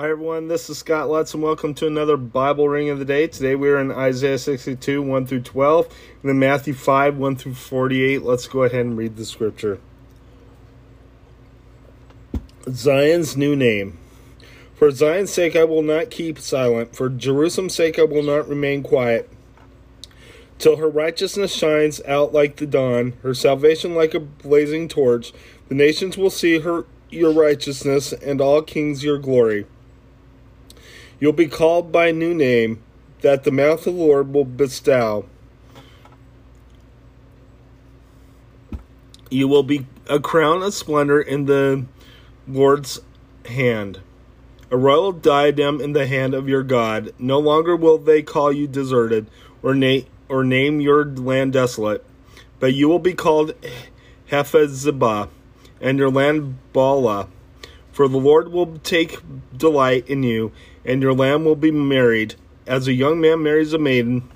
Hi, everyone. This is Scott Lutz, and welcome to another Bible Ring of the Day. Today we are in Isaiah 62, 1 through 12, and then Matthew 5, 1 through 48. Let's go ahead and read the scripture. Zion's new name. For Zion's sake I will not keep silent, for Jerusalem's sake I will not remain quiet. Till her righteousness shines out like the dawn, her salvation like a blazing torch, the nations will see her your righteousness, and all kings your glory. You'll be called by a new name that the mouth of the Lord will bestow. You will be a crown of splendor in the Lord's hand, a royal diadem in the hand of your God. No longer will they call you deserted or, na- or name your land desolate, but you will be called Hephzibah and your land Beulah. For the Lord will take delight in you, and your lamb will be married. As a young man marries a maiden,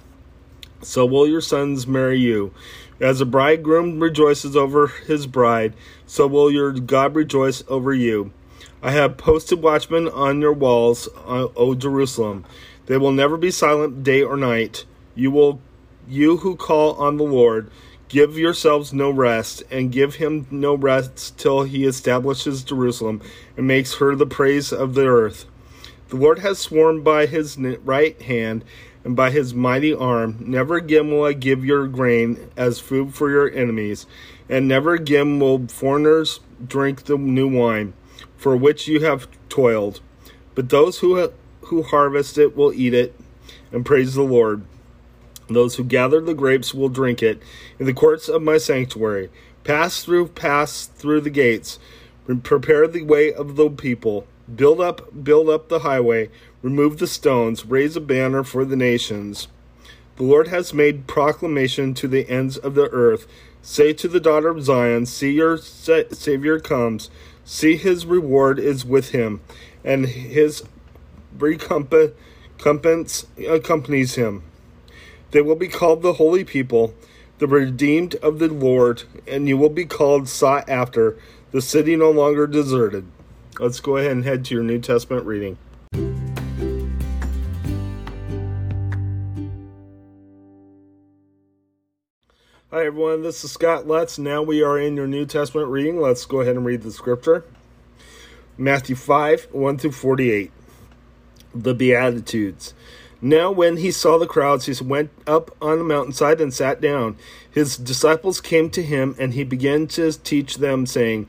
so will your sons marry you. As a bridegroom rejoices over his bride, so will your God rejoice over you. I have posted watchmen on your walls, O Jerusalem. They will never be silent day or night. You will you who call on the Lord, Give yourselves no rest, and give him no rest till he establishes Jerusalem and makes her the praise of the earth. The Lord has sworn by his right hand and by his mighty arm, Never again will I give your grain as food for your enemies, and never again will foreigners drink the new wine, for which you have toiled. But those who, who harvest it will eat it and praise the Lord. Those who gather the grapes will drink it in the courts of my sanctuary. Pass through, pass through the gates. Prepare the way of the people. Build up, build up the highway. Remove the stones. Raise a banner for the nations. The Lord has made proclamation to the ends of the earth. Say to the daughter of Zion, See your Savior comes. See his reward is with him, and his recompense accompanies him. They will be called the holy people, the redeemed of the Lord, and you will be called sought after, the city no longer deserted. Let's go ahead and head to your New Testament reading. Hi, everyone. This is Scott Lutz. Now we are in your New Testament reading. Let's go ahead and read the scripture Matthew 5 1 through 48. The Beatitudes. Now, when he saw the crowds, he went up on the mountainside and sat down. His disciples came to him, and he began to teach them, saying,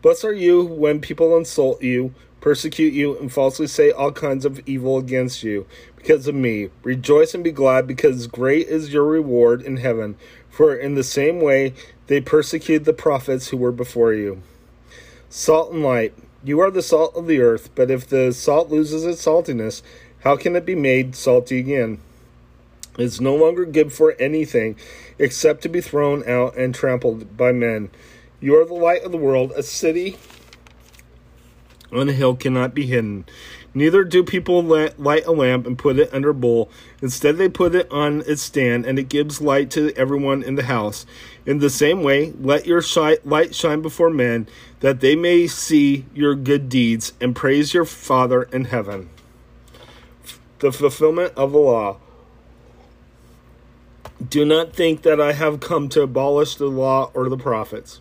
Blessed are you when people insult you, persecute you, and falsely say all kinds of evil against you because of me. Rejoice and be glad, because great is your reward in heaven. For in the same way they persecuted the prophets who were before you. Salt and light. You are the salt of the earth, but if the salt loses its saltiness, how can it be made salty again? It's no longer good for anything except to be thrown out and trampled by men. You are the light of the world. A city on a hill cannot be hidden. Neither do people light a lamp and put it under a bowl. Instead, they put it on its stand, and it gives light to everyone in the house. In the same way, let your light shine before men, that they may see your good deeds and praise your Father in heaven the fulfillment of the law. Do not think that I have come to abolish the law or the prophets.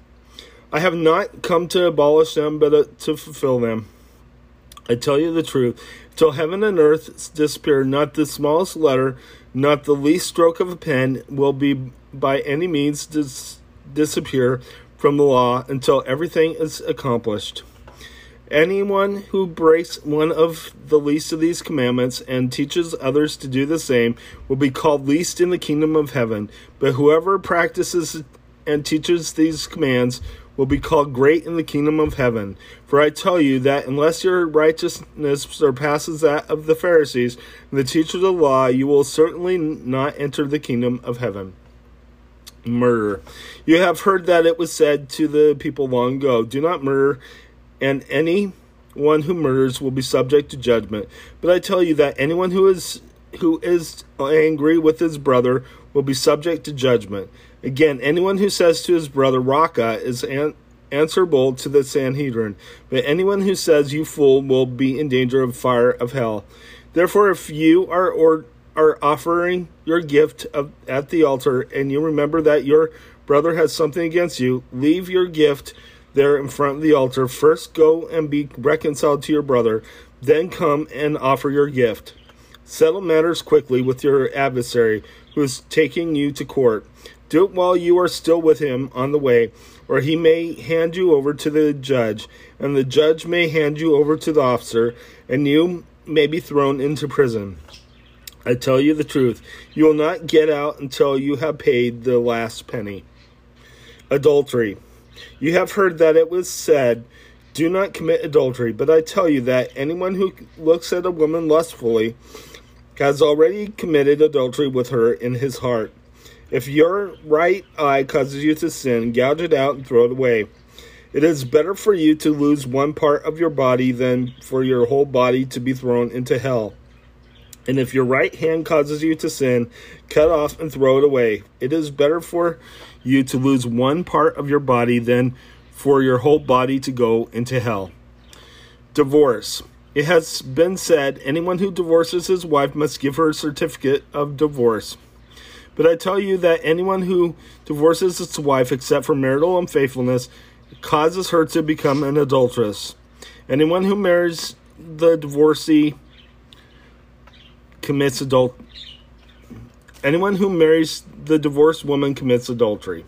I have not come to abolish them, but uh, to fulfill them. I tell you the truth. Till heaven and earth disappear, not the smallest letter, not the least stroke of a pen will be by any means dis- disappear from the law until everything is accomplished. Anyone who breaks one of the least of these commandments and teaches others to do the same will be called least in the kingdom of heaven. But whoever practices and teaches these commands will be called great in the kingdom of heaven. For I tell you that unless your righteousness surpasses that of the Pharisees and the teachers of the law, you will certainly not enter the kingdom of heaven. Murder. You have heard that it was said to the people long ago, Do not murder, and any one who murders will be subject to judgment. But I tell you that anyone who is who is angry with his brother will be subject to judgment. Again, anyone who says to his brother Raca is an- answerable to the Sanhedrin, but anyone who says you fool will be in danger of fire of hell. Therefore, if you are or are offering your gift of, at the altar and you remember that your brother has something against you, leave your gift there in front of the altar. First go and be reconciled to your brother, then come and offer your gift. Settle matters quickly with your adversary who is taking you to court. Do it while you are still with him on the way, or he may hand you over to the judge, and the judge may hand you over to the officer, and you may be thrown into prison. I tell you the truth, you will not get out until you have paid the last penny. Adultery. You have heard that it was said, Do not commit adultery, but I tell you that anyone who looks at a woman lustfully has already committed adultery with her in his heart. If your right eye causes you to sin, gouge it out and throw it away. It is better for you to lose one part of your body than for your whole body to be thrown into hell. And if your right hand causes you to sin, cut off and throw it away. It is better for you to lose one part of your body than for your whole body to go into hell. Divorce. It has been said anyone who divorces his wife must give her a certificate of divorce. But I tell you that anyone who divorces his wife except for marital unfaithfulness causes her to become an adulteress. Anyone who marries the divorcee commits adult anyone who marries the divorced woman commits adultery.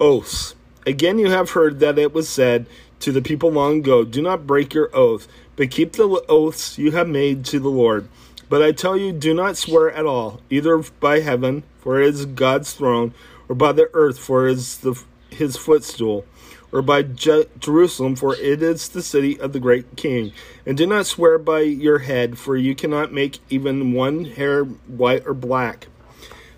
Oaths. Again you have heard that it was said to the people long ago, Do not break your oath, but keep the oaths you have made to the Lord. But I tell you, do not swear at all, either by heaven, for it is God's throne, or by the earth, for it is the, his footstool, or by Je- Jerusalem, for it is the city of the great king. And do not swear by your head, for you cannot make even one hair white or black.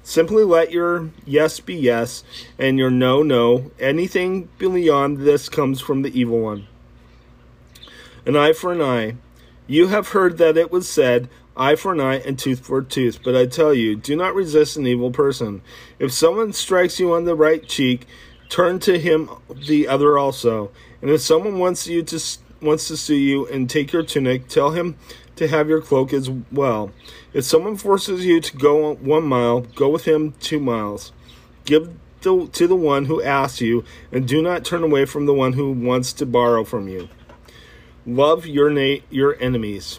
Simply let your yes be yes, and your no, no. Anything beyond this comes from the evil one. An eye for an eye. You have heard that it was said, eye for an eye and tooth for a tooth. But I tell you, do not resist an evil person. If someone strikes you on the right cheek, turn to him the other also. And if someone wants you to wants to sue you and take your tunic, tell him to have your cloak as well. If someone forces you to go one mile, go with him two miles. Give to the one who asks you, and do not turn away from the one who wants to borrow from you. Love your na- your enemies.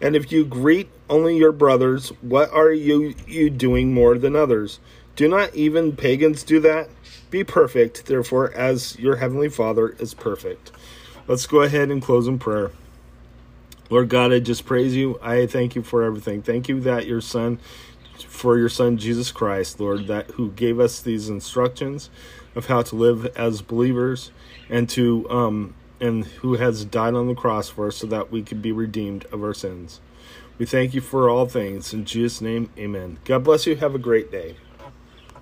And if you greet only your brothers, what are you, you doing more than others? Do not even pagans do that? Be perfect, therefore, as your heavenly Father is perfect. Let's go ahead and close in prayer. Lord God, I just praise you. I thank you for everything. Thank you that your son, for your son Jesus Christ, Lord, that who gave us these instructions of how to live as believers and to um, and who has died on the cross for us so that we could be redeemed of our sins. We thank you for all things. In Jesus' name, amen. God bless you. Have a great day.